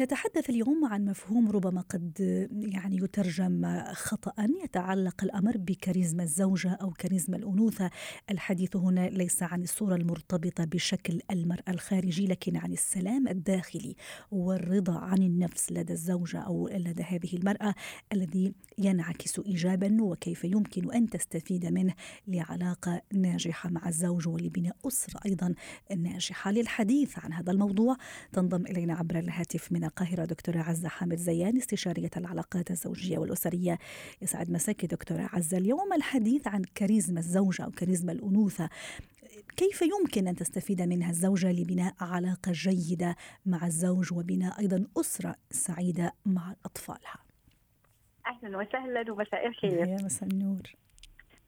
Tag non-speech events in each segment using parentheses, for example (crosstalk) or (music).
نتحدث اليوم عن مفهوم ربما قد يعني يترجم خطأ يتعلق الأمر بكاريزما الزوجة أو كاريزما الأنوثة. الحديث هنا ليس عن الصورة المرتبطة بشكل المرأة الخارجي لكن عن السلام الداخلي والرضا عن النفس لدى الزوجة أو لدى هذه المرأة الذي ينعكس إيجابا وكيف يمكن أن تستفيد منه لعلاقة ناجحة مع الزوج ولبناء أسرة أيضا ناجحة. للحديث عن هذا الموضوع تنضم إلينا عبر الهاتف من القاهرة. دكتورة عزة حامد زيان استشارية العلاقات الزوجية والأسرية. يسعد مساك دكتورة عزة اليوم. الحديث عن كاريزما الزوجة أو كاريزما الأنوثة. كيف يمكن أن تستفيد منها الزوجة لبناء علاقة جيدة مع الزوج وبناء أيضا أسرة سعيدة مع أطفالها؟ أهلا وسهلا ومساء الخير. يا مساء النور.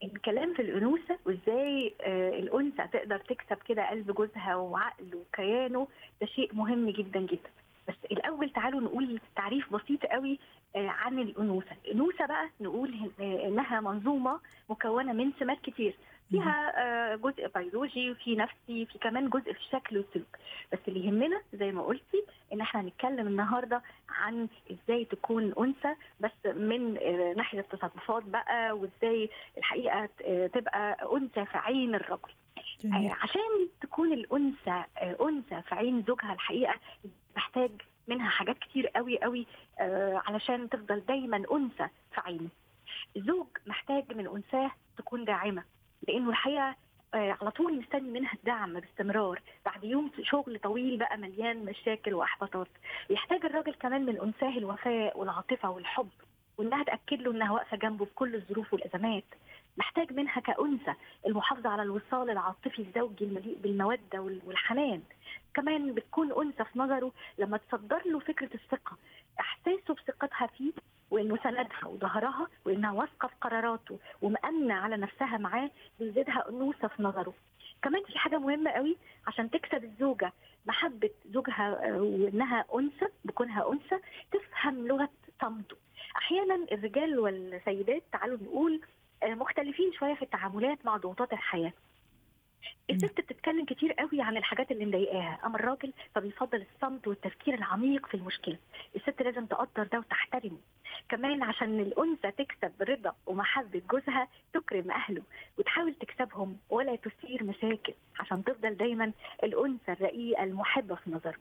الكلام في الأنوثة وإزاي آه الأنثى تقدر تكسب كده قلب جوزها وعقله وكيانه ده شيء مهم جدا جدا. بس الأول تعالوا نقول تعريف بسيط قوي آه، عن الأنوثة. الأنوثة بقى نقول آه، إنها منظومة مكونة من سمات كتير. فيها آه، جزء بيولوجي وفي نفسي في كمان جزء في الشكل والسلوك بس اللي يهمنا زي ما قلتي إن إحنا هنتكلم النهارده عن إزاي تكون أنثى بس من ناحية التصرفات بقى وإزاي الحقيقة تبقى أنثى في عين الرجل. جميل. عشان تكون الأنثى أنثى في عين زوجها الحقيقة محتاج منها حاجات كتير قوي قوي آه علشان تفضل دايما أنثى في عينه الزوج محتاج من أنثاه تكون داعمة لأنه الحقيقة آه على طول مستني منها الدعم باستمرار. بعد يوم شغل طويل بقى مليان مشاكل وإحباطات. يحتاج الراجل كمان من أنثاه الوفاء والعاطفة والحب وإنها تأكد له إنها واقفة جنبه في كل الظروف والأزمات. محتاج منها كأنثى المحافظة على الوصال العاطفي الزوجي المليء بالمودة والحنان. كمان بتكون أنثى في نظره لما تصدر له فكرة الثقة إحساسه بثقتها فيه وإنه سندها وظهرها وإنها واثقة في قراراته ومأمنة على نفسها معاه بيزيدها أنوثة في نظره. كمان في حاجة مهمة قوي عشان تكسب الزوجة محبه زوجها آه، وإنها أنثى بكونها أنثى تفهم لغة صمته. أحيانا الرجال والسيدات تعالوا نقول آه، مختلفين شوية في التعاملات مع ضغوطات الحياة الست بتتكلم كتير قوي عن الحاجات اللي مضايقاها. أما الراجل فبيفضل الصمت والتفكير العميق في المشكلة. الست لازم تقدر ده وتحترمه. كمان عشان الأنثى تكسب رضا ومحبة جوزها تكرم أهله وتحاول تكسبهم ولا تثير مشاكل عشان تفضل دايما الأنثى الرقيقة المحبة في نظره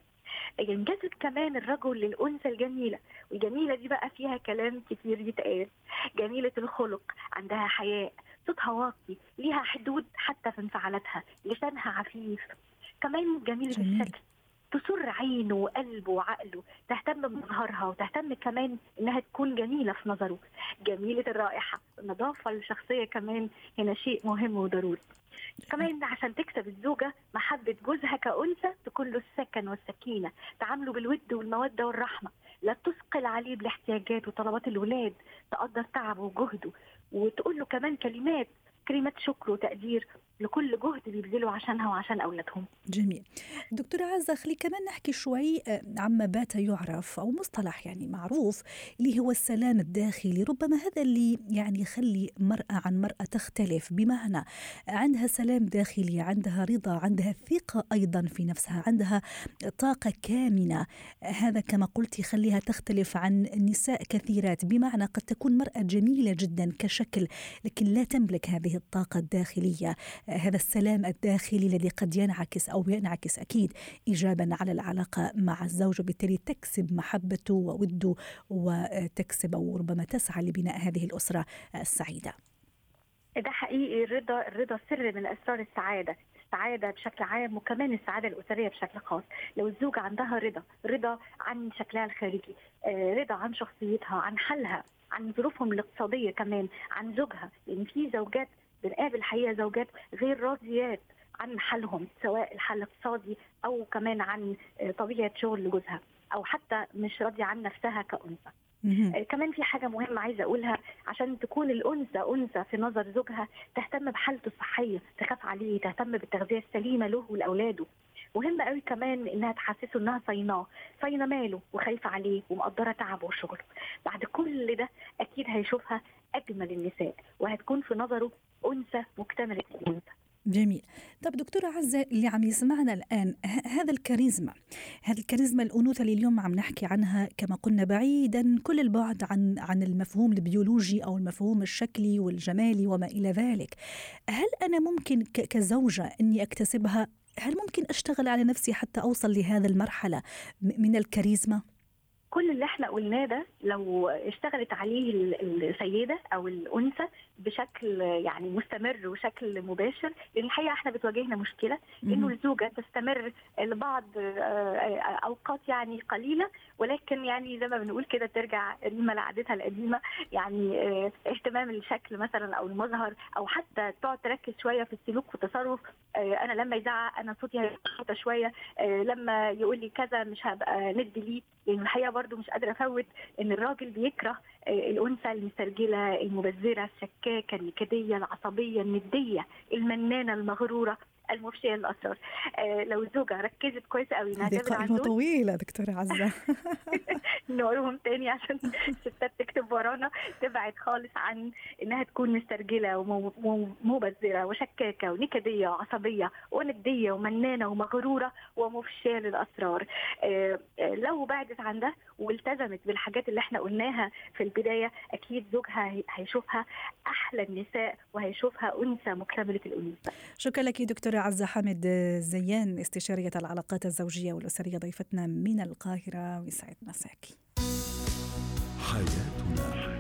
ينجذب كمان الرجل للأنثى الجميلة. والجميلة دي بقى فيها كلام كتير يتقال. جميلة الخلق عندها حياء صوتها واطي ليها حدود حتى في انفعالاتها لسانها عفيف. كمان جميله جميل. الشكل تسر عينه وقلبه وعقله. تهتم بمظهرها وتهتم كمان إنها تكون جميلة في نظره. جميلة الرائحة. النظافة الشخصية كمان هنا شيء مهم وضروري. كمان عشان تكسب الزوجة محبة جوزها كأنثى تكون له السكن والسكينة. تعامله بالود والمودة والرحمة. لا تثقل عليه بالاحتياجات وطلبات الولاد تقدر تعبه وجهده وتقول له كمان كلمات كلمات شكر وتقدير لكل جهد بيبذلوا عشانها وعشان أولادهم. جميل. دكتورة عزة خلي كمان نحكي شوي آه، عما بات يعرف أو مصطلح يعني معروف اللي هو السلام الداخلي، ربما هذا اللي يعني يخلي مرأة عن مرأة تختلف بمعنى عندها سلام داخلي، عندها رضا، عندها ثقة أيضا في نفسها، عندها طاقة كامنة، هذا كما قلت يخليها تختلف عن نساء كثيرات، بمعنى قد تكون مرأة جميلة جدا كشكل لكن لا تملك هذه الطاقة الداخلية. هذا السلام الداخلي الذي قد ينعكس أو ينعكس أكيد ايجابا على العلاقة مع الزوج وبالتالي تكسب محبته ووده وتكسب أو ربما تسعى لبناء هذه الأسرة السعيدة. ده حقيقي الرضا الرضا سر من أسرار السعادة السعادة بشكل عام وكمان السعادة الأسرية بشكل خاص لو الزوجه عندها رضا رضا عن شكلها الخارجي آه، رضا عن شخصيتها عن حالها عن ظروفهم الاقتصادية كمان عن زوجها لأن في زوجات بنقابل حقيقة زوجات غير راضيات عن حالهم سواء الحال الاقتصادي أو كمان عن طبيعة شغل جوزها أو حتى مش راضية عن نفسها كأنثى. آه، كمان في حاجة مهمة عايزة أقولها عشان تكون الأنثى أنثى في نظر زوجها تهتم بحالته الصحية تخاف عليه تهتم بالتغذية السليمة له ولأولاده. مهم قوي كمان إنها تحسسه إنها صيناه صينه ماله وخايفة عليه ومقدرة تعبه وشغله. بعد كل ده أكيد هيشوفها أجمل النساء وهتكون في نظره أنثى مكتمله الانثى جميل. طب دكتورة عزة اللي عم يسمعنا الآن هذا الكاريزما هذا الكاريزما الأنوثة اللي اليوم عم نحكي عنها كما قلنا بعيدا كل البعد عن عن المفهوم البيولوجي أو المفهوم الشكلي والجمالي وما إلى ذلك. هل أنا ممكن كزوجة أني أكتسبها؟ هل ممكن أشتغل على نفسي حتى أوصل لهذا المرحلة من الكاريزما؟ كل اللي إحنا قلناه ده لو اشتغلت عليه السيدة أو الأنثى بشكل يعني مستمر وشكل مباشر لأن الحقيقة إحنا بتواجهنا مشكلة إنه الزوجة تستمر لبعض آه، أوقات يعني قليلة ولكن يعني زي ما بنقول كده ترجع ريما لعادتها القديمة يعني آه، اهتمام الشكل مثلا أو المظهر أو حتى تقعد تركز شوية في السلوك والتصرف آه، أنا لما يزعق أنا صوتي هيبقى شوية لما يقول لي كذا مش هبقى ندي ليه لأن الحقيقة برضو مش قادرة أفوت إن الراجل بيكره الأنثى المسترجلة المبذرة الشكاكة النكدية العصبية الندية المنانة المغرورة المفشيه للاسرار آه لو الزوجه ركزت كويس قوي إنها تبعد عن طويله دكتورة عزة. (laughs) نقولهم تاني عشان (laughs) الستات تكتب ورانا. تبعد خالص عن إنها تكون مسترجلة ومبذره وشكاكة ونكدية وعصبية وندية ومنانة ومغرورة ومفشية للأسرار. آه لو بعدت عن ده والتزمت بالحاجات اللي إحنا قلناها في البداية أكيد زوجها هيشوفها أحلى النساء وهيشوفها أنثى مكتملة الأنوثة. شكرا لك دكتورة عزة حامد زيان استشارية العلاقات الزوجية والأسرية ضيفتنا من القاهرة ويسعد مساكي. حياتنا.